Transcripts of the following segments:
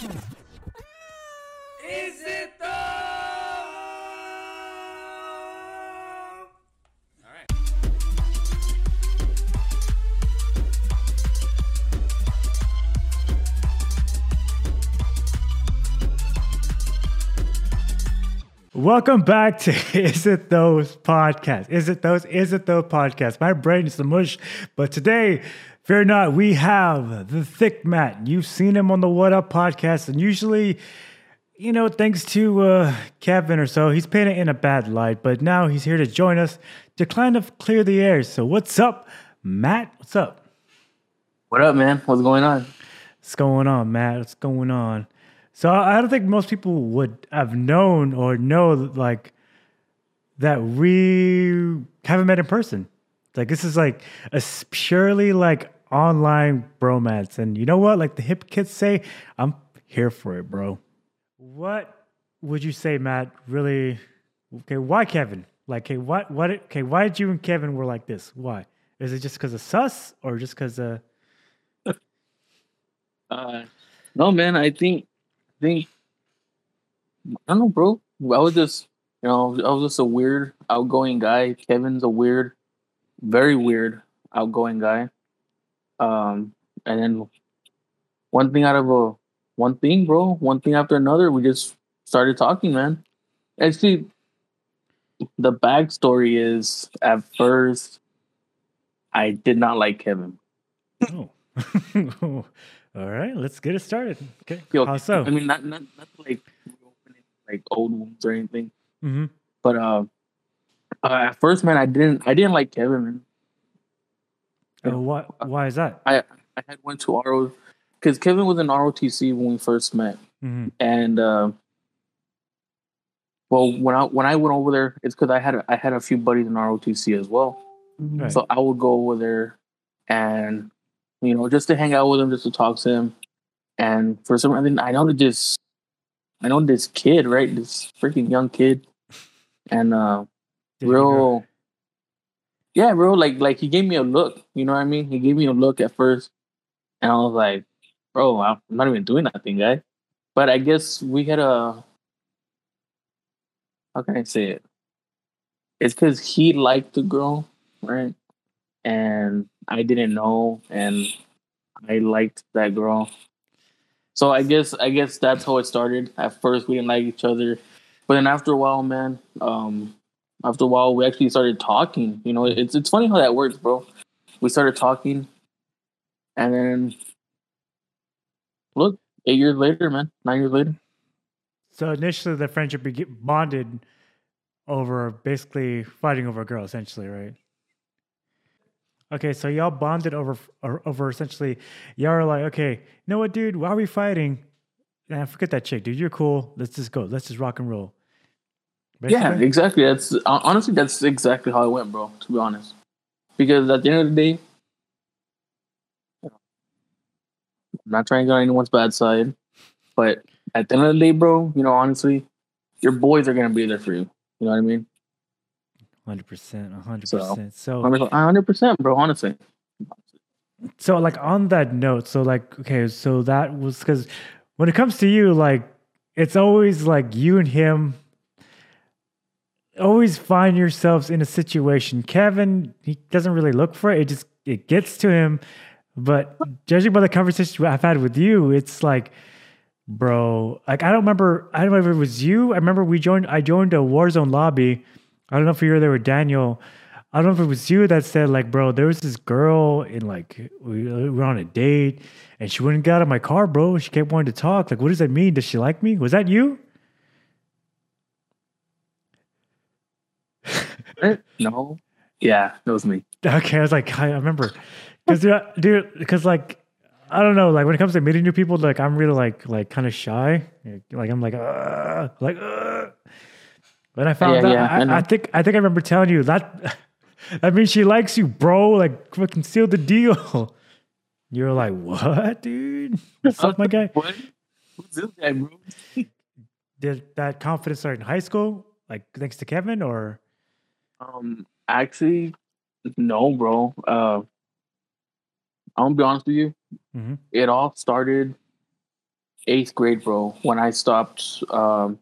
Is it though? All right. Welcome back to Is It Those podcast. Is it those? Is it those podcast? My brain is the mush, but today, fear not, we have the thick Matt. You've seen him on the What Up podcast, and usually, you know, thanks to uh, Kevin or so, he's painted in a bad light. But now he's here to join us to kind of clear the air. So, what's up, Matt? What's up? What up, man? What's going on? What's going on, Matt? What's going on? So I don't think most people would have known or know like that we haven't met in person. Like this is like a purely like online bromance, and you know what? Like the hip kids say, I'm here for it, bro. What would you say, Matt? Really? Okay, why Kevin? Like, okay, what? What? Okay, why did you and Kevin were like this? Why? Is it just because of sus, or just because uh? Uh, no, man. I think, I think, I don't know, bro. I was just, you know, I was just a weird, outgoing guy. Kevin's a weird, very weird, outgoing guy. Um, and then one thing out of a one thing, bro. One thing after another, we just started talking, man. Actually, the backstory is at first, I did not like Kevin. Oh. All right, let's get it started. Okay. Yo, How so? I mean, not not not like reopening like old wounds or anything, hmm but uh, uh, at first, man, I didn't I didn't like Kevin, man. Uh, why, why is that? I I had went to RO because Kevin was in ROTC when we first met, hmm and uh, well, when I when I went over there, it's because I had I had a few buddies in ROTC as well, Right. so I would go over there, and you know, just to hang out with him, just to talk to him, and for some reason, I know this, I know this kid, right, this freaking young kid, and uh, Did you go- real, yeah, bro, like like he gave me a look, you know what I mean? He gave me a look at first, and I was like, bro, I'm not even doing nothing, guy. But I guess we had a, how can I say it? It's because he liked the girl, right? And I didn't know, and I liked that girl. So I guess I guess that's how it started. At first, we didn't like each other, but then after a while, man, um, after a while, we actually started talking. You know, it's it's funny how that works, bro. We started talking, and then look, eight years later, man, nine years later. So initially, the friendship bonded over basically fighting over a girl, essentially, right? Okay, so y'all bonded over over essentially. Y'all are like, okay, you know what, dude? Why are we fighting? Nah, forget that chick, dude. You're cool. Let's just go. Let's just rock and roll. Yeah, exactly. That's honestly that's exactly how it went, bro. To be honest, because at the end of the day, I'm not trying to get on anyone's bad side, but at the end of the day, bro, you know, honestly, your boys are gonna be there for you. You know what I mean? Hundred percent, hundred percent. So, hundred percent, bro. Honestly, so like on that note, so like okay, so that was because when it comes to you, like it's always like you and him always find yourselves in a situation. Kevin, he doesn't really look for it; it just it gets to him. But judging by the conversation I've had with you, it's like, bro, like I don't remember. I don't know if it was you. I remember we joined. I joined a Warzone lobby. I don't know if you were there with Daniel. I don't know if it was you that said like, bro, there was this girl in like we we were on a date and she wouldn't get out of my car, bro. She kept wanting to talk. Like, what does that mean? Does she like me? Was that you? No, yeah, that was me. Okay, I was like, I remember, because dude, because like, I don't know, like when it comes to meeting new people, like I'm really like like kind of shy. Like I'm like, uh, like, uh. When I found Yeah, out, yeah, I I. I think I think I remember telling you that I mean, she likes you, bro. Like, fucking seal the deal. You're like, what, dude? What's up, my guy? What? Who's this guy, bro? Did that confidence start in high school? Like, thanks to Kevin, or Um, actually, no, bro. Uh, I'm gonna be honest with you. Mhm. It all started eighth grade, bro, when I stopped, um,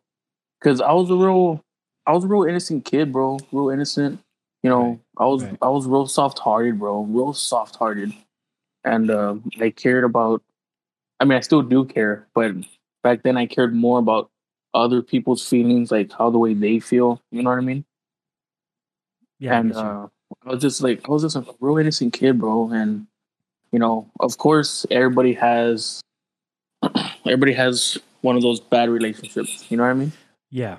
because I was a real, I was a real innocent kid, bro, real innocent. You know, Right, I was right. I was real soft hearted, bro, real soft hearted, and uh, I cared about. I mean, I still do care, but back then I cared more about other people's feelings, like how the way they feel. You know what I mean? Yeah. I and get uh, I was just like, I was just a real innocent kid, bro. And you know, of course, everybody has, everybody has one of those bad relationships. You know what I mean? yeah.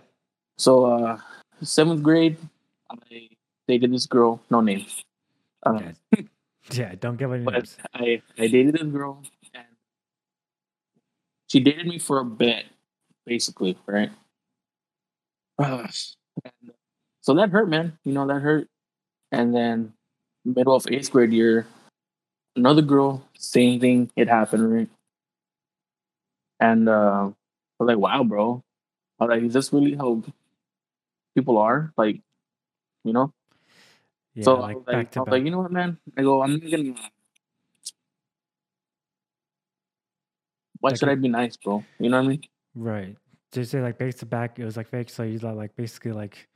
So, uh, seventh grade, I dated this girl, no names. Uh, Yeah. Yeah. Don't give any but names. I, I dated this girl, and she dated me for a bit, basically, right? Uh, so that hurt, man. You know that hurt. And then middle of eighth grade year, another girl, same thing. It happened, right? And uh, I was like, wow, bro. I was like, is this really how people are? Like, you know? Yeah. so I like was back like, to I was like, you know what, man? I go, I'm not gonna. Why Like should I be nice, bro? You know what I mean? Right. Just say like back to back, it was like fake. So you like basically like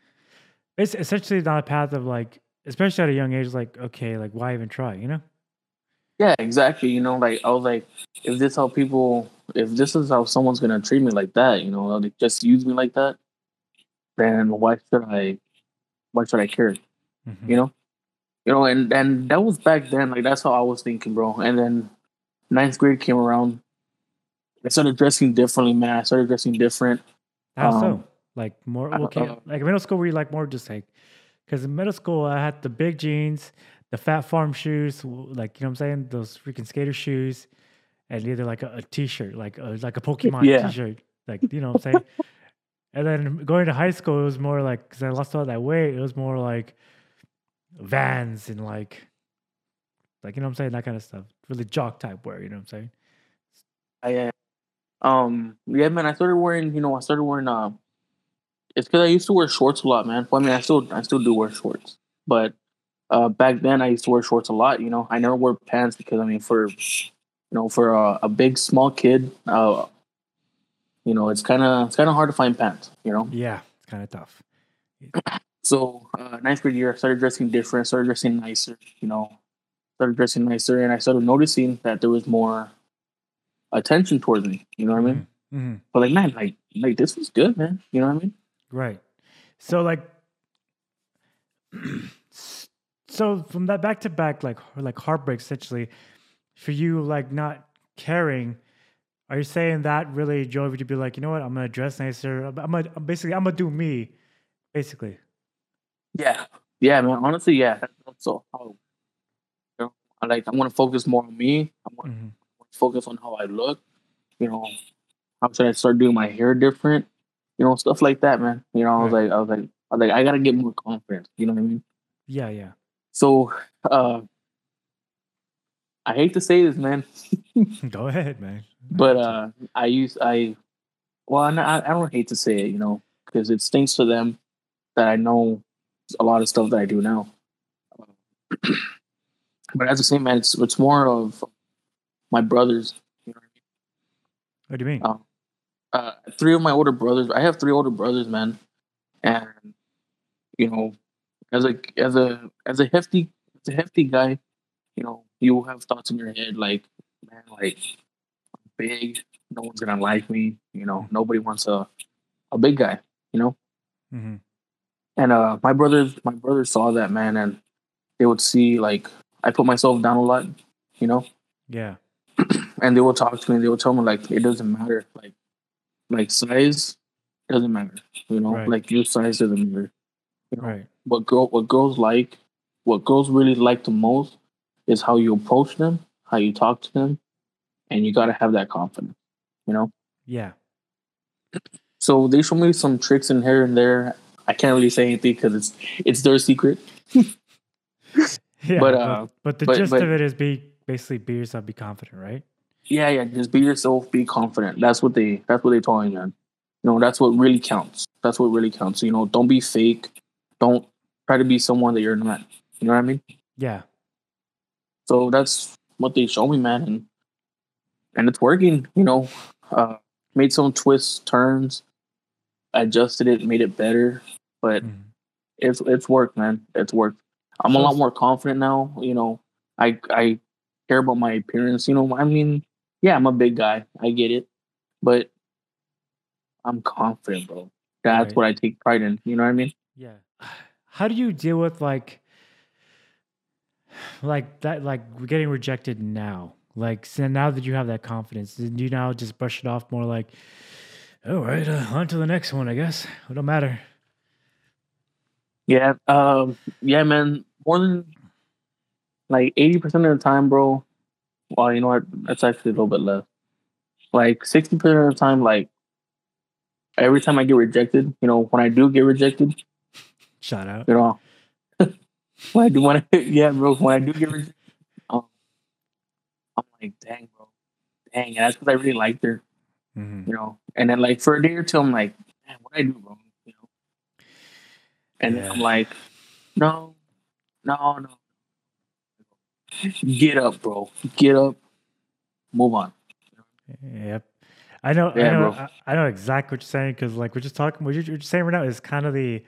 it's essentially not a path of like, especially at a young age, like okay, like why even try? You know? Yeah, exactly. You know, like I was like, if this how people, if this is how someone's gonna treat me like that, you know, like just use me like that, then why should I? Why should I care? Mhm. You know, you know, and and that was back then. Like that's how I was thinking, bro. And then ninth grade came around. I started dressing differently, man. I started dressing different. How so? Like more okay, like middle school, you like more just like because in middle school I had the big jeans, the Phat Farm shoes, like you know what I'm saying, those freaking skater shoes, and either like a, a t-shirt, like a, like a Pokemon Yeah. t-shirt, like you know what I'm saying. and then going to high school, it was more like because I lost all that weight, it was more like Vans and like, like you know what I'm saying, that kind of stuff, really jock type wear, you know what I'm saying. I, uh, um, yeah, man. I started wearing, you know, I started wearing. Uh, it's because I used to wear shorts a lot, man. Well, I mean, I still, I still do wear shorts, but uh, back then I used to wear shorts a lot. You know, I never wore pants because I mean, for you know, for a, a big small kid, uh, you know, it's kind of it's kind of hard to find pants. You know, Yeah, it's kind of tough. so uh, ninth grade year, I started dressing different, started dressing nicer. You know, started dressing nicer, and I started noticing that there was more attention towards me. You know what I mean? hmm But like, man, like, like this was good, man. You know what I mean? Right. So like so from that back to back like like heartbreak essentially for you like not caring are you saying that really drove you to be like you know what I'm gonna dress nicer I'm I'm gonna basically I'm gonna do me basically Yeah, yeah, man. Honestly, yeah. That's also how. You know, I like. I want to focus more on me. I want Mhm. to focus on how I look. You know, how should I start doing my hair different? You know, stuff like that, man. You know, I was Right. like, I was like, I was like, I gotta get more confidence. You know what I mean? yeah yeah So, uh, I hate to say this, man, go ahead man but uh, I use I, well, I, I don't hate to say it, you know, because it stinks to them that I know a lot of stuff that I do now. but as the same man, it's it's more of my brothers. You know what do you mean what I mean? Uh, three of my older brothers. I have three older brothers, man, and you know, as a as a as a hefty as a hefty guy, you know, you have thoughts in your head like, man, like I'm big. No one's gonna like me. You know, nobody wants a a big guy. You know, hmm and uh, my brothers, my brothers saw that man, and they would see like I put myself down a lot. You know, yeah and they will talk to me. They will tell me like it doesn't matter, like like size doesn't matter. You know, Right. like your size doesn't matter. You know, right what girl what girls like, what girls really like the most is how you approach them, how you talk to them, and you gotta have that confidence. You know. yeah So they show me some tricks in here and there. I can't really say anything because it's it's their secret. yeah But, uh, but the but- gist but- of it is be basically be yourself be confident right Yeah, yeah. Just be yourself. Be confident. That's what they. That's what they told me, man. You know, that's what really counts. That's what really counts. You know, don't be fake. Don't try to be someone that you're not. You know what I mean? yeah So that's what they show me, man, and and it's working. You know, uh, made some twists, turns, adjusted it, made it better. But Mhm. it's it's worked, man. It's worked. I'm a lot more confident now. You know, I I care about my appearance. You know, I mean, yeah, I'm a big guy. I get it, but I'm confident, bro. That's Right. what I take pride in. You know what I mean? Yeah. How do you deal with like like that like getting rejected now? Like so now that you have that confidence, do you now just brush it off more like all right, uh, on to the next one, I guess. It don't matter. Yeah. Um. Yeah, man. More than like eighty percent of the time, bro. Well, you know what? That's actually a little bit less. Like sixty percent of the time, like every time I get rejected, you know, when I do get rejected, Shout out. you know, when I do when I, yeah, bro, when I do get rejected, um, I'm like, dang, bro, dang, and that's because I really liked her, Mhm. you know. And then like for a day or two, I'm like, man, what I do wrong, you know. And then I'm like, no, no, no. Get up, bro. Get up. Move on. Yep. I know. I know. bro. I, know exactly what you're saying because, like, we're just talking. What you're, saying right now is kind of the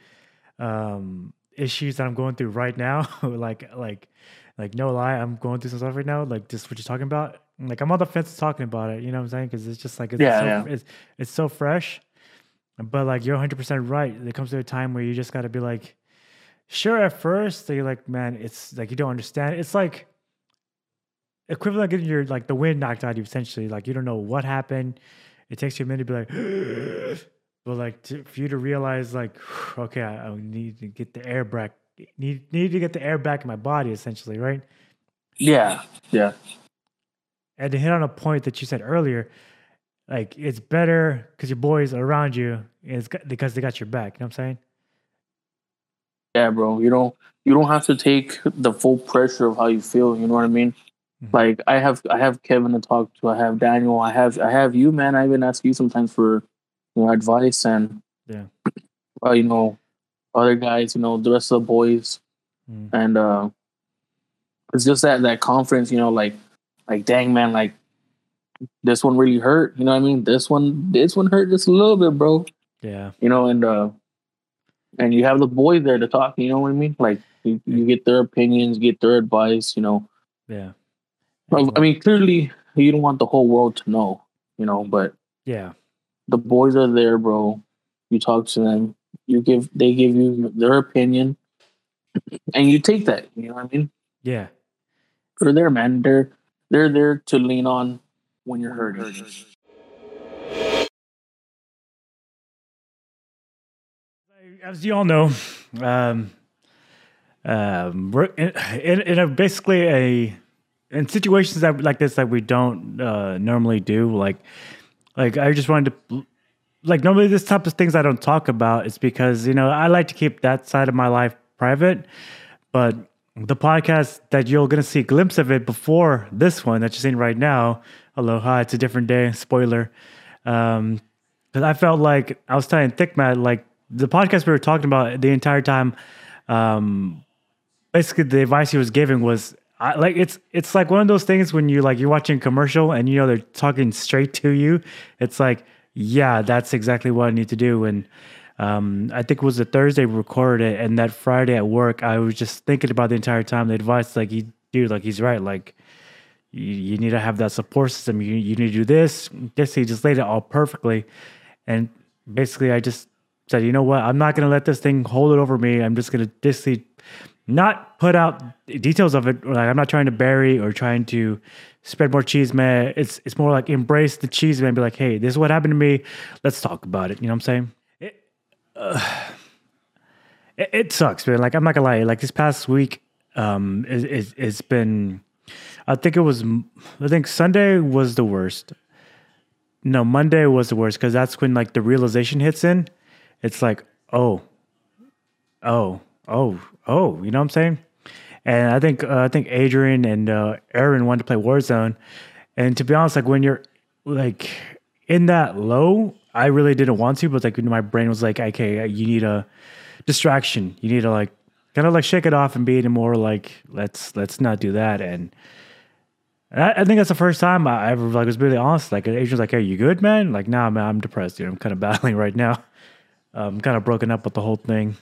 um, issues that I'm going through right now. like, like, like, no lie, I'm going through some stuff right now. Like, just what you're talking about. Like, I'm on the fence talking about it. You know what I'm saying? Because it's just like it's Yeah, so, yeah. It's, it's so fresh. But like, you're 100 percent right. There comes to a time where you just got to be like, sure. At first, you're like, man, it's like you don't understand. It's like equivalent of getting your like the wind knocked out of you essentially like you don't know what happened it takes you a minute to be like but like to, for you to realize like okay I, I need to get the air back need need to get the air back in my body essentially right Yeah. Yeah. and to hit on a point that you said earlier like it's better because your boys are around you is because they got your back you know what i'm saying Yeah, bro. You don't you don't have to take the full pressure of how you feel, you know what I mean? Mhm. Like I have I have Kevin to talk to, I have Daniel, I have I have you, man. I even ask you sometimes for you know advice and Yeah. uh, you know, other guys, you know, the rest of the boys. Mm. And uh it's just that that conference. you know, like like dang man, like this one really hurt, you know what I mean? This one this one hurt just a little bit, bro. yeah you know, and uh, and you have the boys there to talk. You know what I mean? Like you, you get their opinions, get their advice. You know, yeah Well, I mean, clearly you don't want the whole world to know. You know, but yeah the boys are there, bro. You talk to them. You give they give you their opinion, and you take that. You know what I mean? yeah They're there, man. They're they're there to lean on when you're hurting. as you all know, um, um, we're in, in, in a basically a in situations that like this that we don't uh, normally do. Like, like I just wanted to like normally this type of things I don't talk about. It's because you know I like to keep that side of my life private, but the podcast that you're gonna see a glimpse of it before this one that you're seeing right now. Aloha, it's a different day. Spoiler. Um, because I felt like I was telling Thick Matt, like the podcast we were talking about the entire time. Um, basically, the advice he was giving was I, like it's it's like one of those things when you like you're watching commercial and you know they're talking straight to you. It's like, yeah, that's exactly what I need to do. And um, I think it was a Thursday we recorded it, and that Friday at work, I was just thinking about the entire time the advice. Like, he, dude, like he's right. Like, you, you need to have that support system. You you need to do this. This he just laid it all perfectly, and basically I just said, you know what? I'm not gonna let this thing hold it over me. I'm just gonna basically not put out details of it. Like I'm not trying to bury or trying to spread more cheese, man. It's it's more like embrace the cheese, man. Be like, hey, this is what happened to me. Let's talk about it. You know what I'm saying? It, uh, it, it sucks, man. Like I'm not gonna lie. Like this past week, um, is is it's been. I think it was. I think Sunday was the worst. No, Monday was the worst because that's when like the realization hits in. It's like, oh, oh, oh, oh. You know what I'm saying? And I think uh, I think Adrian and uh, Aaron wanted to play Warzone, and to be honest, like when you're like in that low, I really didn't want to, but like my brain was like, okay, you need a distraction. You need to like kind of like shake it off and be more like let's let's not do that and I, I think that's the first time I ever like was really honest. Like Adrian's like, "Hey, you good, man?" Like, "Nah, man, I'm depressed. Know, I'm kind of battling right now. I'm kind of broken up with the whole thing."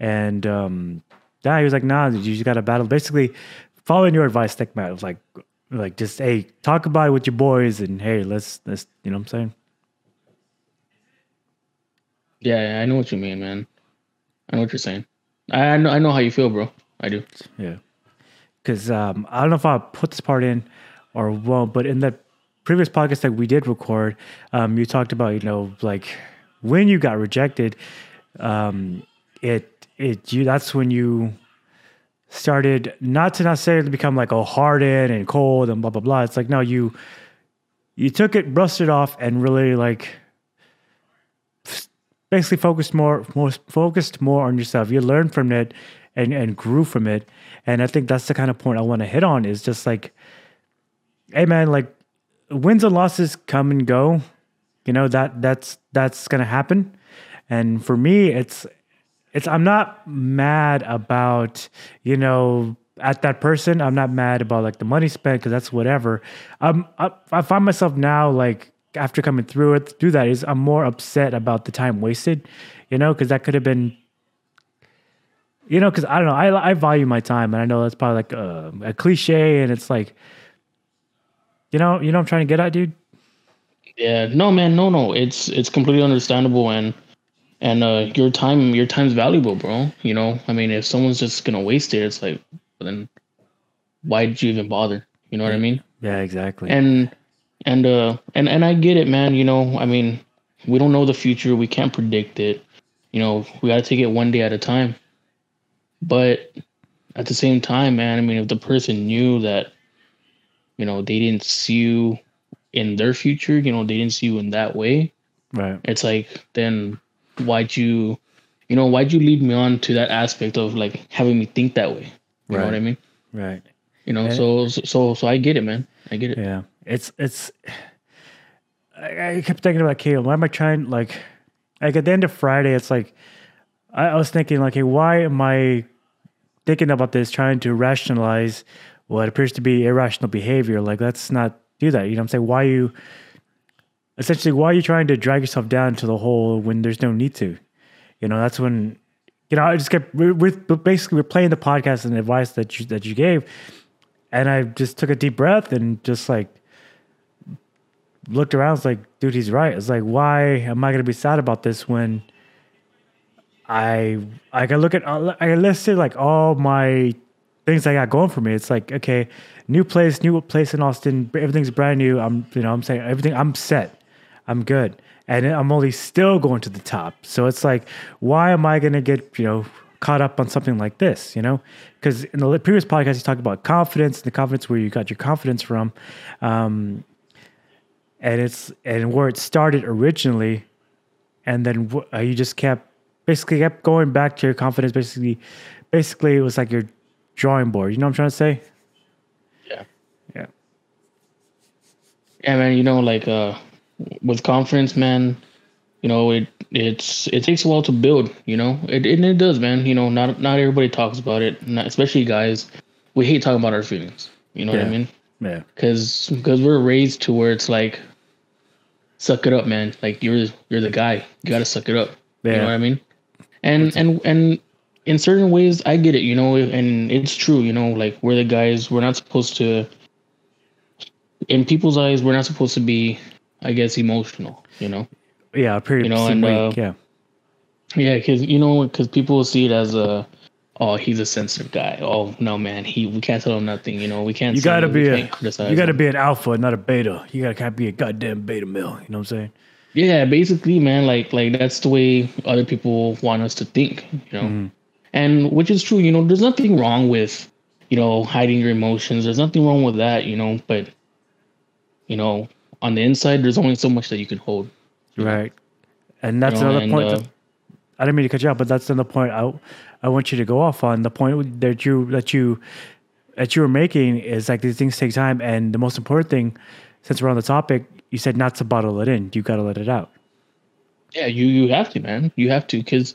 And um, yeah, he was like, "Nah, you just got to battle." Basically, following your advice, Thick Matt was like, like just hey, talk about it with your boys, and hey, let's let's you know what I'm saying. Yeah, yeah, I know what you mean, man. I know what you're saying. I, I know I know how you feel, bro. I do. Yeah. Because um, I don't know if I'll put this part in or won't, but in that previous podcast that we did record, um, you talked about, you know, like when you got rejected, um, it, it, you, that's when you started not to necessarily become like a hardened and cold and blah, blah, blah. It's like, no, you, you took it, brushed it off and really like basically focused more, more focused more on yourself. You learned from it and, and grew from it. And I think that's the kind of point I want to hit on is just like, hey man, like wins and losses come and go. You know, that that's that's gonna happen. And for me, it's it's I'm not mad about, you know, at that person. I'm not mad about like the money spent because that's whatever. Um, I, I find myself now like after coming through it through that is I'm more upset about the time wasted, you know, because that could have been you know, because I don't know, I I value my time, and I know that's probably like a, a, cliche, and it's like, you know, you know, I'm trying to get at, dude. Yeah, no, man, no, no, it's it's completely understandable, and and uh, your time, your time's valuable, bro. You know, I mean, if someone's just gonna waste it, it's like, then why did you even bother? You know what I mean? Yeah, exactly. And and uh and and I get it, man. You know, I mean, we don't know the future, we can't predict it. You know, we got to take it one day at a time but at the same time, man, I mean, if the person knew that, you know, they didn't see you in their future, you know, they didn't see you in that way, right? It's like, then why'd you, you know, why'd you lead me on to that aspect of like having me think that way? You right. know what I mean? Right. You know, and so so so I get it, man. I get it. Yeah, it's it's. I, I kept thinking about Caleb. Why am I trying like, like at the end of Friday? It's like, I, I was thinking like, hey, why am I thinking about this, trying to rationalize what appears to be irrational behavior. Like, let's not do that. You know what I'm saying? Why you essentially why are you trying to drag yourself down to the hole when there's no need to? You know, that's when you know I just kept we're basically we're playing the podcast and the advice that you that you gave, and I just took a deep breath and just like looked around. It's like, dude, he's right. It's like, why am I gonna be sad about this when I I can look at uh, I listed like all my things I got going for me. It's like okay, new place, new place in Austin. Everything's brand new. I'm you know I'm saying everything. I'm set. I'm good, and I'm only still going to the top. So it's like, why am I gonna get you know caught up on something like this? You know, because in the previous podcast you talked about confidence, and the confidence where you got your confidence from, um, and it's and where it started originally, and then uh, you just kept basically kept going back to your confidence. Basically, basically it was like your drawing board. You know what I'm trying to say? Yeah. Yeah. Yeah, man. You know, like uh, with confidence, man. You know, it it's it takes a while to build. You know, it and it does, man. You know, not not everybody talks about it, not, especially guys. We hate talking about our feelings. You know yeah. what I mean? Yeah. Because because we're raised to where it's like, suck it up, man. Like you're you're the guy. You got to suck it up. Yeah. You know what I mean? and and and in certain ways i get it you know and it's true you know like we're the guys we're not supposed to in people's eyes we're not supposed to be i guess emotional you know yeah pretty you know and uh, yeah yeah because you know because people will see it as a oh he's a sensitive guy oh no man he we can't tell him nothing you know we can't you gotta be a you gotta him. be an alpha not a beta you gotta can't be a goddamn beta male you know what i'm saying yeah, basically, man, like like that's the way other people want us to think, you know. Mm. And which is true, you know, there's nothing wrong with, you know, hiding your emotions. There's nothing wrong with that, you know, but you know, on the inside there's only so much that you can hold. Right. And that's you know, another and, point uh, that, I didn't mean to cut you off, but that's another point I I want you to go off on. The point that you that you that you were making is like these things take time and the most important thing, since we're on the topic, you said not to bottle it in. You got to let it out. Yeah, you you have to, man. You have to because,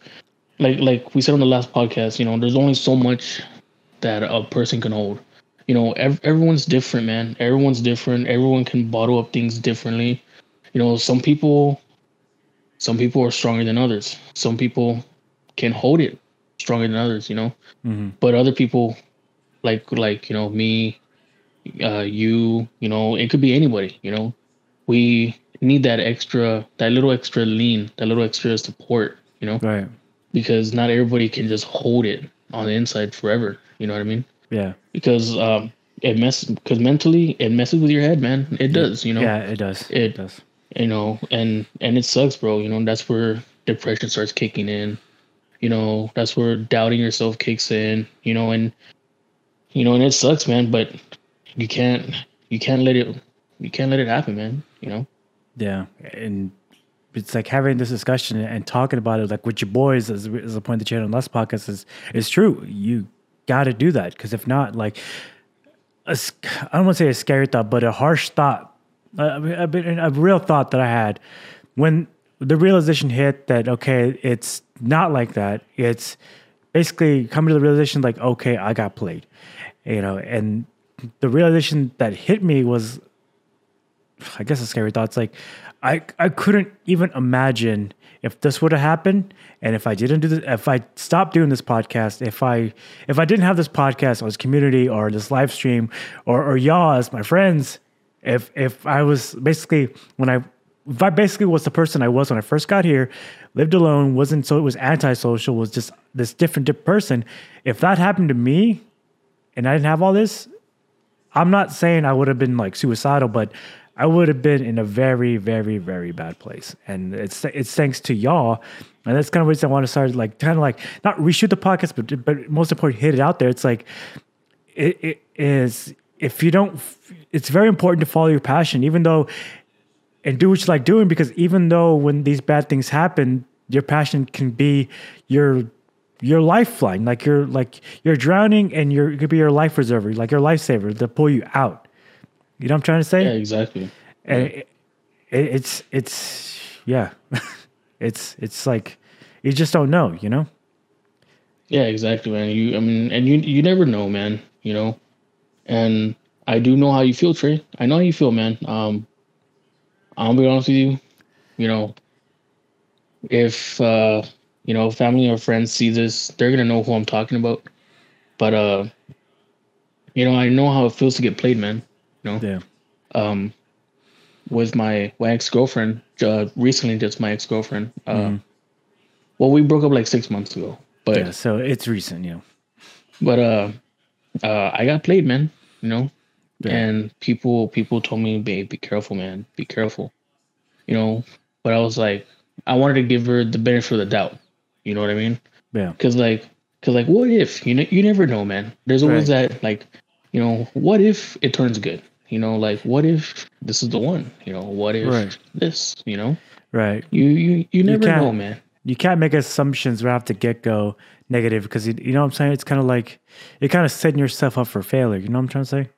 like like we said on the last podcast, you know, there's only so much that a person can hold. You know, ev- everyone's different, man. Everyone's different. Everyone can bottle up things differently. You know, some people, some people are stronger than others. Some people can hold it stronger than others. You know, Mhm. but other people, like like you know me, uh, you, you know, it could be anybody. You know, we need that extra, that little extra lean, that little extra support. You know, Right. because not everybody can just hold it on the inside forever. You know what I mean? Yeah. Because um, it mess because mentally it messes with your head, man. It does. You know. Yeah, it does. It, It- does. You know, and and it sucks, bro. You know, that's where depression starts kicking in. You know, that's where doubting yourself kicks in. You know, and you know, and it sucks, man. But you can't you can't let it you can't let it happen, man. You know. Yeah, and it's like having this discussion and talking about it, like with your boys, as, as a point that you had on last podcast is is true. You got to do that because if not, like, I don't want to say a scary thought, but a harsh thought, a, a, a real thought that I had when the realization hit that okay, it's not like that. It's basically coming to the realization like okay, I got played, you know, and the realization that hit me was I guess a scary thought. It's like I I couldn't even imagine if this would have happened, and if I didn't do this, if I stopped doing this podcast, if I if I didn't have this podcast or this community or this live stream or or y'all as my friends, if if I was basically when I if I basically was the person I was when I first got here, lived alone, wasn't so it was antisocial, was just this different, different person. If that happened to me, and I didn't have all this, I'm not saying I would have been like suicidal, but I would have been in a very, very, very bad place. And it's it's thanks to y'all. And that's kind of what I want to start like kind of like not reshoot the podcast, but but most important, hit it out there. It's like it, it is if you don't it's very important to follow your passion, even though and do what you like doing because even though when these bad things happen, your passion can be your your lifeline. Like you're like you're drowning and you're it could be your life reserver, like your lifesaver to pull you out. You know what I'm trying to say? Yeah, exactly. And it, it, it's it's yeah. it's it's like you just don't know, you know? Yeah, exactly, man. You, I mean, and you, you never know, man. You know, and I do know how you feel, Trey. I know how you feel, man. Um, I'll be honest with you. You know, if uh, you know, family or friends see this, they're gonna know who I'm talking about. But uh, you know, I know how it feels to get played, man. You know, Yeah. um, with my, my ex girlfriend, uh, recently just my ex girlfriend. Uh, Mhm. well, we broke up like six months ago, but Yeah. So it's recent, yeah. but uh, uh, I got played, man. You know, Yeah. and people people told me, "Babe, be careful, man. Be careful." You know, but I was like, I wanted to give her the benefit of the doubt. You know what I mean? Yeah. Because like, because like, what if you know? You never know, man. There's always that like, you know, what if it turns good? You know, like, what if this is the one? You know, what if Right. this? You know, Right. you you you never can't- know, man. you can't make assumptions right off the get go negative because you, you know what I'm saying. It's kind of like you're kind of setting yourself up for failure. You know what I'm trying to say?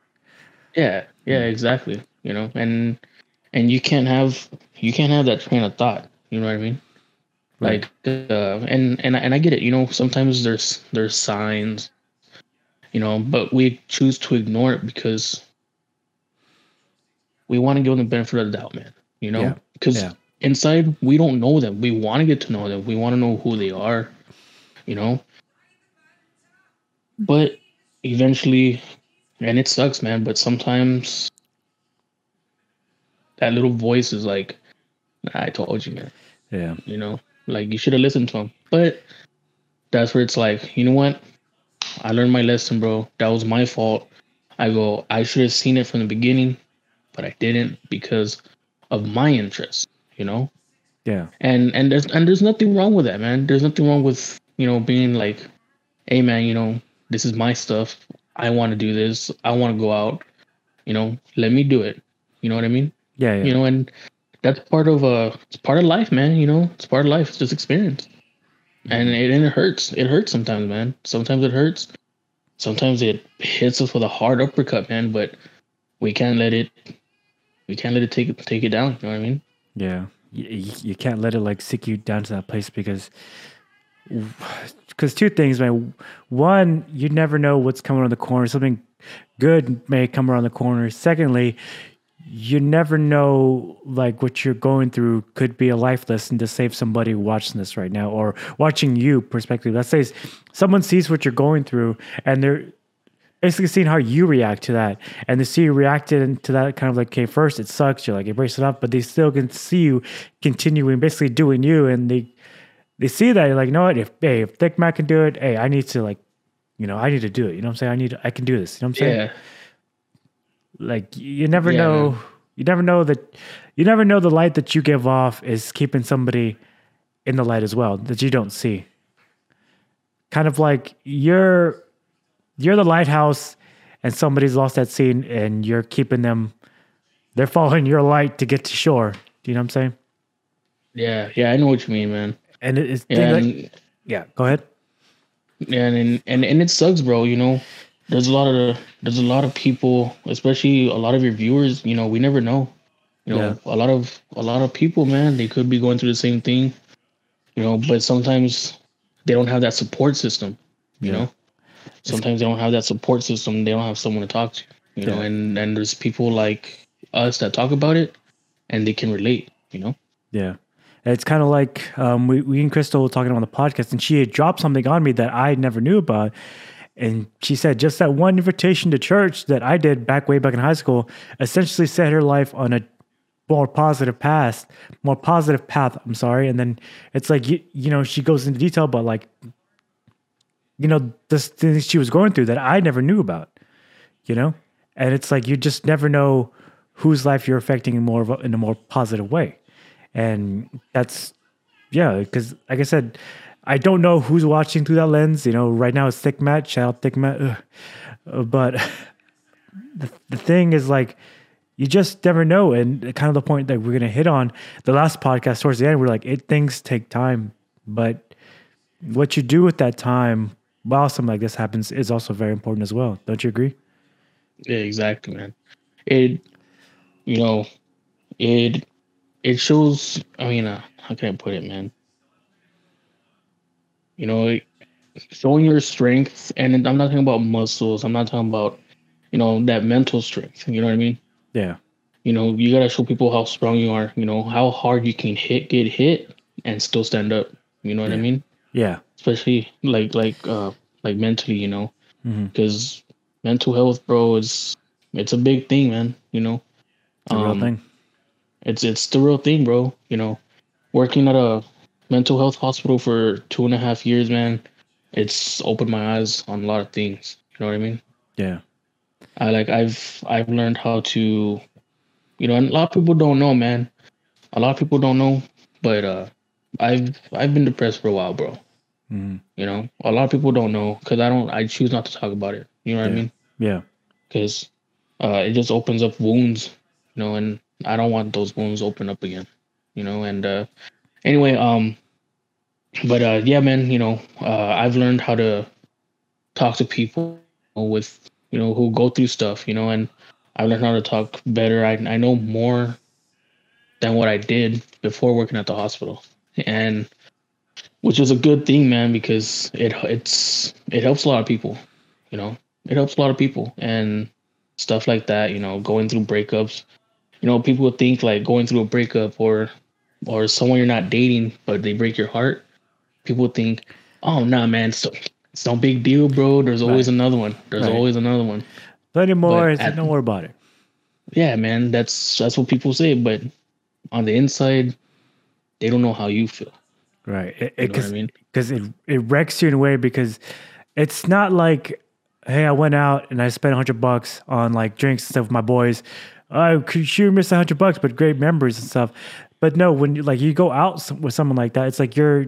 Yeah, yeah, exactly. You know, and and you can't have you can't have that train of thought. You know what I mean? Right. Like, uh, and and and I get it. You know, sometimes there's there's signs. You know, but we choose to ignore it because we want to give them the benefit of the doubt, man. You know, Yeah, because yeah. inside we don't know them. We want to get to know them. We want to know who they are. You know, but eventually and it sucks man but sometimes that little voice is like i told you man Yeah. you know like you should have listened to him but that's where it's like you know what i learned my lesson bro. That was my fault. I go i should have seen it from the beginning but i didn't because of my interest you know? Yeah. and and there's and there's nothing wrong with that man. There's nothing wrong with you know being like hey man you know this is my stuff. I want to do this. I want to go out. You know let me do it. You know what i mean? Yeah. Yeah. you know and that's part of uh it's part of life man you know? It's part of life. It's just experience and it, and it hurts it hurts sometimes man sometimes it hurts sometimes it hits us with a hard uppercut man but we can't let it we can't let it take it take it down you know what i mean Yeah, you, you can't let it like sick you down to that place because because two things, man. One, you never know what's coming on the corner. Something good may come around the corner. Secondly, you never know like what you're going through could be a life lesson to save somebody watching this right now or watching you perspective. Let's say someone sees what you're going through and they're basically seeing how you react to that. And they see you reacted to that kind of like okay first it sucks you're like embrace it up but they still can see you continuing basically doing you. And they they see that you're like you know what? If hey if thick matt can do it hey i need to like you know i need to do it. You know what i'm saying? I need to, i can do this. You know what i'm saying? Yeah. Like you never Yeah, know man. you never know that you never know the light that you give off is keeping somebody in the light as well that you don't see kind of like you're you're the lighthouse and somebody's lost that scene and you're keeping them they're following your light to get to shore do you know what i'm saying Yeah. Yeah. I know what you mean, man. and it is Yeah. like- yeah go ahead Yeah, and and and it sucks, bro. You know, there's a lot of there's a lot of people, especially a lot of your viewers. You know, we never know. You know, a lot of a lot of people, man, they could be going through the same thing. You know, but sometimes they don't have that support system. You Yeah. know, sometimes they don't have that support system. They don't have someone to talk to. You know, and and there's people like us that talk about it, and they can relate. You know. Yeah. It's kind of like um, we, we and Crystal were talking on the podcast, and she had dropped something on me that I never knew about. And she said, just that one invitation to church that I did back way back in high school essentially set her life on a more positive path, more positive path. I'm sorry. And then it's like, you, you know, she goes into detail, but like, you know, this things she was going through that I never knew about, you know? And it's like, you just never know whose life you're affecting in more of a, in a more positive way and that's yeah because like i said i don't know who's watching through that lens you know right now it's thick matt shout out thick matt. Uh, but the, the thing is like you just never know and kind of the point that we're going to hit on the last podcast towards the end we're like it things take time but what you do with that time while something like this happens is also very important as well don't you agree Yeah, exactly, man. It, you know, it it shows. I mean, uh, how can I put it, man? You know, showing your strength, and I'm not talking about muscles. I'm not talking about, you know, that mental strength. You know what I mean? yeah You know, you gotta show people how strong you are. You know, how hard you can hit, get hit, and still stand up. You know what I mean? yeah Especially like like uh like mentally. You know, because mental health, bro, is it's a big thing, man. You know, it's a real Um, thing it's it's the real thing, bro. You know, working at a mental health hospital for two and a half years, man, it's opened my eyes on a lot of things. You know what I mean? yeah I like I've I've learned how to, you know, and a lot of people don't know, man. A lot of people don't know, but uh, I've I've been depressed for a while, bro. Mhm. You know, a lot of people don't know because I don't. I choose not to talk about it. You know what I mean? yeah because uh, it just opens up wounds, you know, and I don't want those wounds open up again, you know. And uh, anyway, um, but uh, yeah, man, you know, uh, I've learned how to talk to people with, you know, who go through stuff, you know, and I've learned how to talk better. I I know more than what I did before working at the hospital, and which is a good thing, man, because it it's it helps a lot of people, you know it helps a lot of people and stuff like that you know going through breakups. You know people think like going through a breakup or or someone you're not dating but they break your heart people think oh nah man it's, it's no big deal bro. There's always Right. another one. There's Right. always another one. Plenty more at- don't worry about it. Yeah man that's that's what people say but on the inside they don't know how you feel. Right. It, it, what i cause, mean? because it, it wrecks you in a way because it's not like hey i went out and i spent 100 bucks on like drinks and stuff with my boys. I could sure miss 100 bucks but great memories and stuff. But no when you like you go out with someone like that it's like you're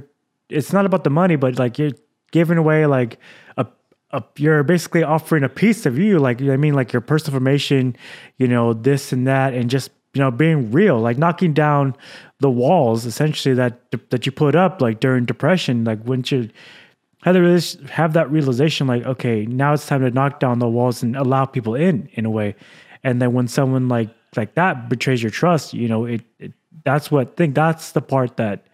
it's not about the money but like you're giving away like a, a you're basically offering a piece of you like you know i mean? Like your personal information you know this and that and just you know being real like knocking down the walls essentially that that you put up like during depression. Like when you have, have that realization like okay now it's time to knock down the walls and allow people in in a way. And then when someone like like that betrays your trust you know it, it that's what I think that's the part that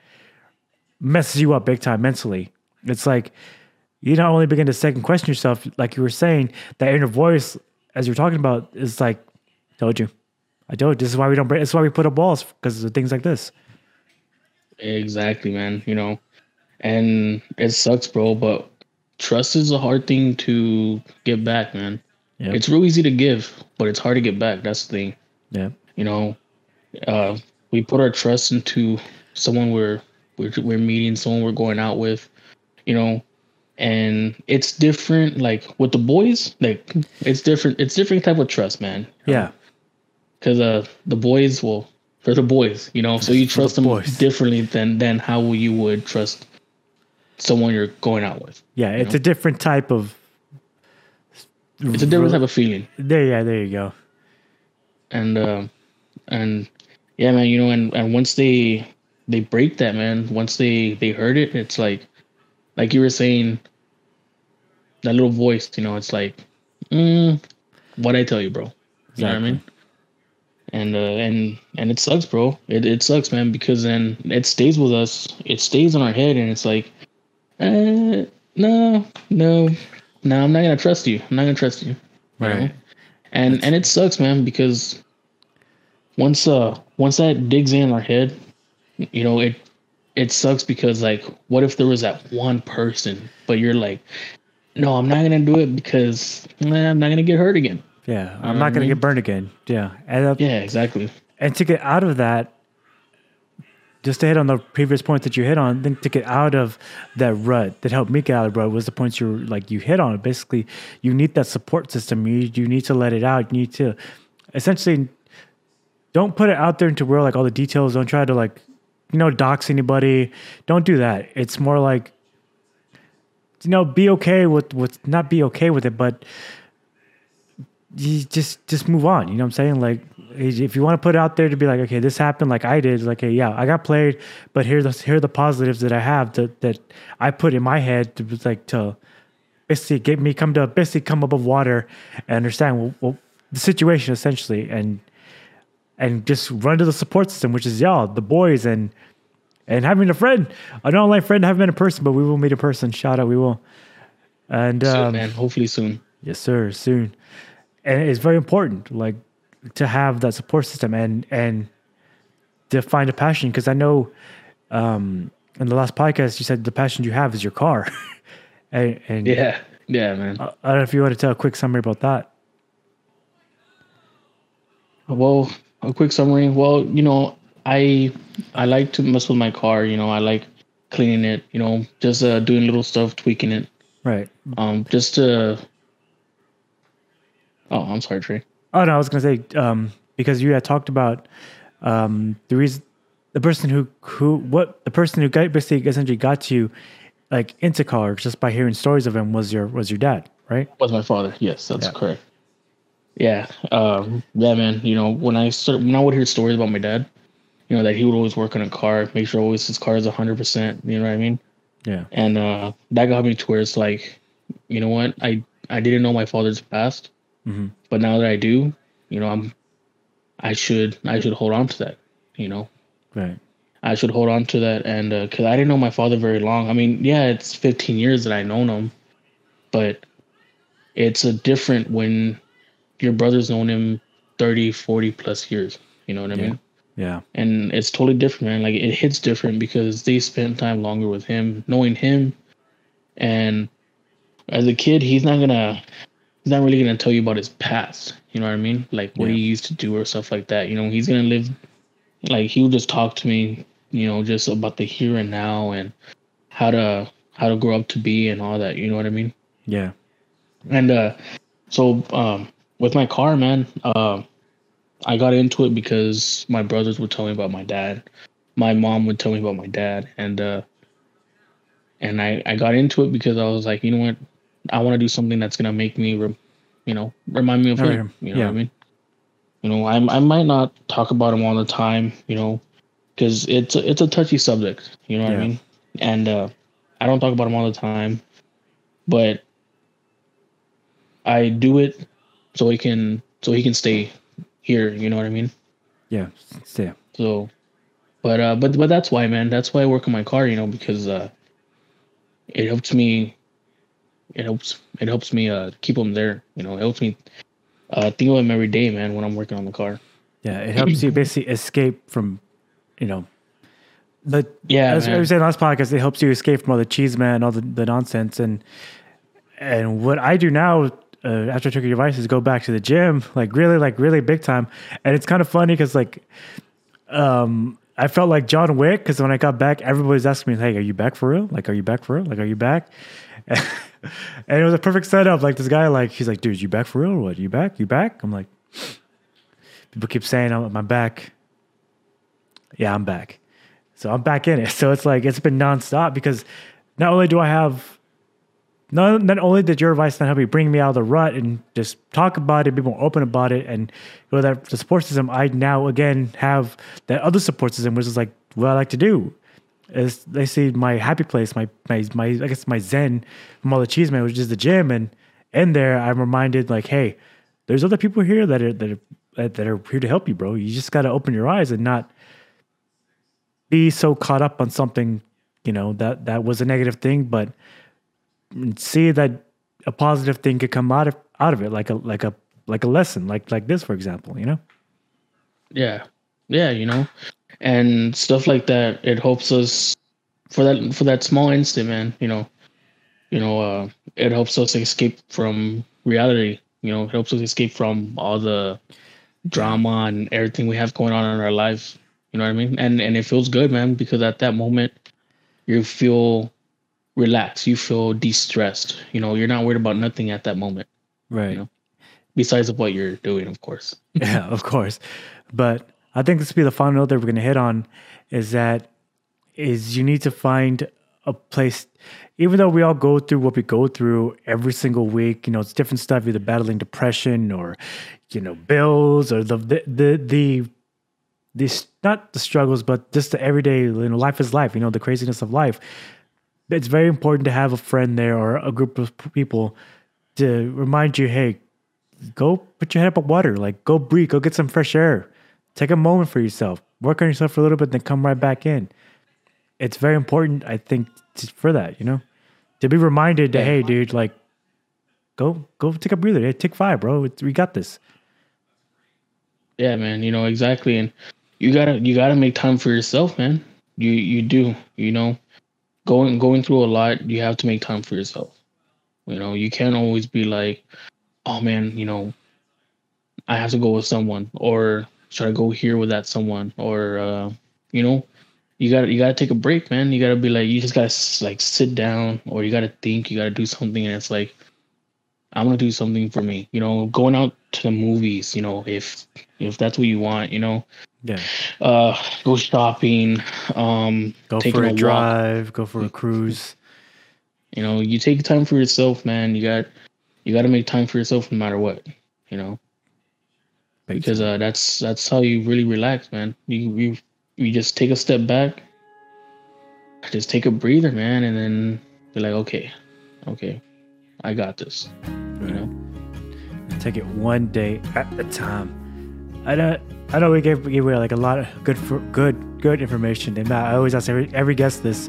messes you up big time mentally it's like you not only begin to second question yourself like you were saying that inner voice as you're talking about, is like, told you, I told you. This is why we don't break. This is why we put up walls because of things like this. Exactly, man. You know, and it sucks, bro. But trust is a hard thing to get back, man. Yeah. It's real easy to give, but it's hard to get back. That's the thing. Yeah. You know, uh, we put our trust into someone we're we're we're meeting, someone we're going out with. You know, and it's different. Like with the boys, like it's different. It's different type of trust, man. Yeah. Because uh, the boys, will they're the boys. You know, so you For the trust them boys. differently than than how you would trust someone you're going out with. Yeah. It's a different type of. It's a different type of feeling. There. Yeah. There you go. and uh, and yeah, man, you know, and and once they they break that, man, once they they heard it, it's like like you were saying, that little voice, you know, it's like, mm, what I tell you, bro. You know what I mean? And uh, and and it sucks, bro. It it sucks, man, because then it stays with us. It stays in our head, and it's like, uh, no, no, no, I'm not gonna trust you. I'm not gonna trust you. you know? Right. and and it sucks man because once uh once that digs in our head you know it it sucks because like what if there was that one person but you're like no i'm not gonna do it because i'm not gonna get hurt again Yeah. I'm know not gonna mean? get burned again. Yeah. And uh, yeah exactly and to get out of that just to hit on the previous point that you hit on then to get out of that rut that helped me get out of the rut was the points you were like you hit on basically you need that support system you you need to let it out you need to essentially don't put it out there into where like all the details don't try to like you know dox anybody don't do that it's more like you know be okay with with not be okay with it but you just just move on. You know what I'm saying? Like if you want to put it out there to be like, okay, this happened like I did, like, hey, yeah, I got played, but here the here are the positives that I have that that I put in my head to like to basically get me come to basically come above water and understand well, the situation essentially and and just run to the support system, which is y'all, the boys and and having a friend, an online friend, I haven't met in person, but we will meet in person. Shout out, we will. And soon, um, man hopefully soon Yes, sir. Soon, and it's very important, like to have that support system and and to find a passion. Because I know, um, in the last podcast, you said the passion you have is your car, and, and yeah yeah man I I don't know if you want to tell a quick summary about that. Well, a quick summary. Well, you know, I I like to mess with my car. You know, I like cleaning it. You know, just uh, doing little stuff, tweaking it. Right. Um, just to. Oh, I'm sorry, Trey. Oh no, I was gonna say um, because you had talked about um, the reason the person who who what the person who got, basically essentially got you like into cars just by hearing stories of him was your was your dad, right? Was my father? Yes, that's Yeah. correct. Yeah, um, yeah, man. You know, when I start, when I would hear stories about my dad, you know that he would always work on a car, make sure always his car is hundred percent. You know what I mean? Yeah. and uh, that got me to where it's like, you know what, I I didn't know my father's past, Mhm. but now that I do, you know, I'm I should I should hold on to that, you know, Right. I should hold on to that, and because I didn't know my father very long. I mean, yeah, it's 15 years that I known him, but it's a different when your brother's known him 30, 40 plus years. You know what I Yeah. mean? Yeah. and it's totally different, man. Like it hits different because they spent time longer with him, knowing him, and as a kid, he's not gonna, he's not really gonna tell you about his past. You know what I mean? Like what Yeah. he used to do or stuff like that. You know, he's gonna live, like he'll just talk to me, you know, just about the here and now and how to how to grow up to be and all that. You know what I mean? Yeah. And uh, so um, with my car, man, uh, I got into it because my brothers would tell me about my dad. My mom would tell me about my dad, and uh, and I I got into it because I was like, you know what, I want to do something that's gonna make me, re- you know, remind me of him. You know Yeah. what I mean? You know, I I might not talk about him all the time, you know, because it's a, it's a touchy subject. You know what Yeah. I mean? And uh, I don't talk about him all the time, but I do it so he can so he can stay here. You know what I mean? Yeah. Stay. So, but uh, but but that's why, man. That's why I work on my car. You know, because uh, it helps me. It helps. It helps me uh keep them there. You know, it helps me uh, think of them every day, man. When I'm working on the car. Yeah, it helps you basically escape from, you know, the Yeah, As I man. was saying last podcast, it helps you escape from all the cheese man, all the, the nonsense, and and what I do now uh, after I took your advice is go back to the gym, like really, like really big time, and it's kind of funny because like, um, I felt like John Wick because when I got back, everybody's asking me, "Hey, are you back for real? Like, are you back for real? Like, are you back?" and it was a perfect setup. Like this guy, like he's like, "Dude, you back for real? Or what? You back? You back?" I'm like, people keep saying I'm, I'm back. Yeah, I'm back. So I'm back in it. So it's like it's been nonstop because not only do I have not, not only did your advice not help me bring me out of the rut and just talk about it, be more open about it, and with that the support system, I now again have that other support system, which is like what I like to do. Is they see my happy place, my my my I guess my zen from all the cheese man, which is the gym, and in there I'm reminded like, hey, there's other people here that are that are that are here to help you, bro. You just got to open your eyes and not be so caught up on something, you know, that that was a negative thing, but see that a positive thing could come out of out of it, like a like a like a lesson, like like this, for example, you know. Yeah, yeah, you know, and stuff like that. It helps us for that for that small instant, man. You know, you know, uh, it helps us escape from reality. You know, it helps us escape from all the drama and everything we have going on in our life. You know what I mean? And and it feels good, man, because at that moment you feel relaxed, you feel de-stressed. You know, you're not worried about nothing at that moment Right. know. besides of what you're doing, of course. yeah, of course. But I think this will be the final note that we're going to hit on is that is you need to find a place. Even though we all go through what we go through every single week, you know, it's different stuff. Either battling depression or, you know, bills or the the the the these not the struggles, but just the everyday. You know, life is life. You know, the craziness of life. It's very important to have a friend there or a group of people to remind you, hey, go put your head up water. Like go breathe, go get some fresh air. Take a moment for yourself. Work on yourself for a little bit, then come right back in. It's very important, I think, for that, you know? To be reminded that, hey, dude, like go go take a breather. Hey, take five, bro. It's, we got this. Yeah, man, you know exactly, and you gotta you gotta make time for yourself, man. You you do, you know, going going through a lot. You have to make time for yourself. You know, you can't always be like, oh man, you know, I have to go with someone, or should I go here with that someone, or uh, you know, you gotta you gotta take a break, man. You gotta be like, you just gotta like sit down, or you gotta think, you gotta do something, and it's like, I'm gonna do something for me. You know, going out to the movies. You know, if if that's what you want, you know, Yeah. uh, go shopping, um, Go for a, walk. drive, go for a cruise. You know, you take time for yourself, man. You got you got to make time for yourself no matter what. You know, Big because uh, that's that's how you really relax, man. You you you just take a step back, just take a breather, man, and then be like, okay, okay, I got this. You know, Take it one day at a time. I know. I know we gave, gave away like a lot of good, for, good, good information. And Matt, I always ask every, every guest this: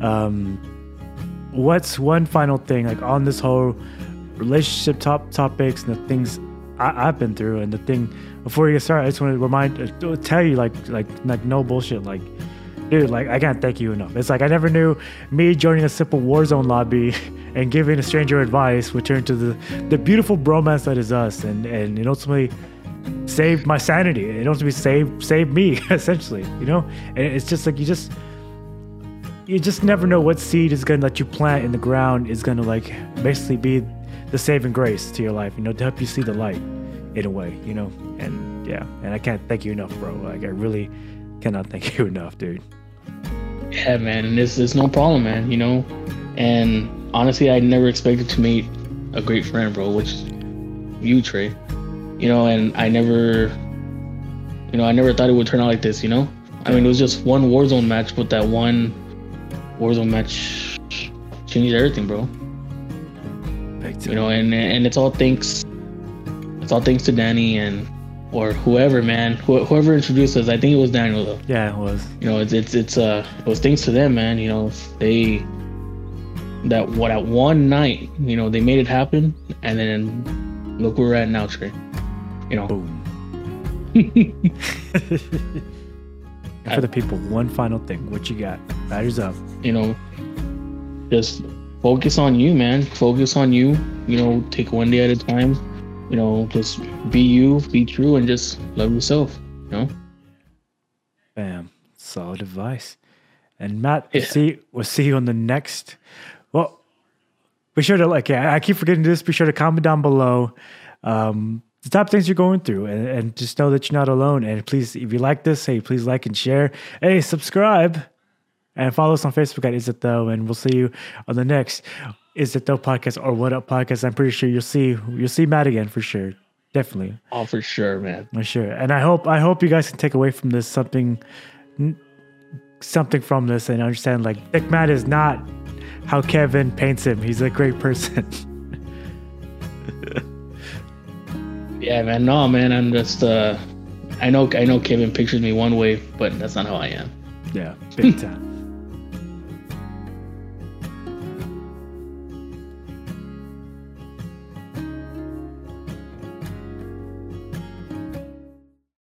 um, What's one final thing, like on this whole relationship top topics and the things I, I've been through, and the thing before you get started, I just want to remind, uh, tell you like, like, like no bullshit, like. Dude, like I can't thank you enough. It's like I never knew me joining a simple Warzone lobby and giving a stranger advice would turn to the the beautiful bromance that is us, and and it ultimately saved my sanity. It ultimately saved saved me essentially. You know, and it's just like you just you just never know what seed is gonna let you plant in the ground is gonna like basically be the saving grace to your life. You know, to help you see the light in a way. You know, and yeah, and I can't thank you enough, bro. Like I really cannot thank you enough, dude. yeah, man, and it's it's no problem, man. You know, and honestly, I never expected to meet a great friend, bro. Which you, Trey. You know, and I never, you know, I never thought it would turn out like this. You know, I mean, it was just one Warzone match, but that one Warzone match changed everything, bro. You know and and it's all thanks it's all thanks to danny and or whoever man Wh- whoever introduced us i think it was daniel though yeah, it was. you know it's it's it's uh it was thanks to them man you know they that what at one night you know they made it happen and then look where we're at now trey You know, Boom. and for the people, one final thing. What you got? Batteries up. you know, just focus on you, man. Focus on you. You know, take one day at a time. You know, just be you, be true, and just love yourself. You know. Bam. Solid advice. And Matt, we'll Yeah. see we'll see you on the next. Well, be sure to like. I keep forgetting this. Be sure to comment down below um, the top things you're going through, and, and just know that you're not alone. And please, if you like this, hey, please like and share. Hey, subscribe and follow us on Facebook at Is It Though. And we'll see you on the next Is It Though podcast or What Up podcast. I'm pretty sure you'll see you'll see Matt again for sure. Definitely. Oh, for sure, man. For sure. And I hope I hope you guys can take away from this something something from this and understand like Thick Matt is not how Kevin paints him. He's a great person. Yeah, man. No, man. I'm just. uh I know. I know. Kevin pictures me one way, but that's not how I am. yeah, big time.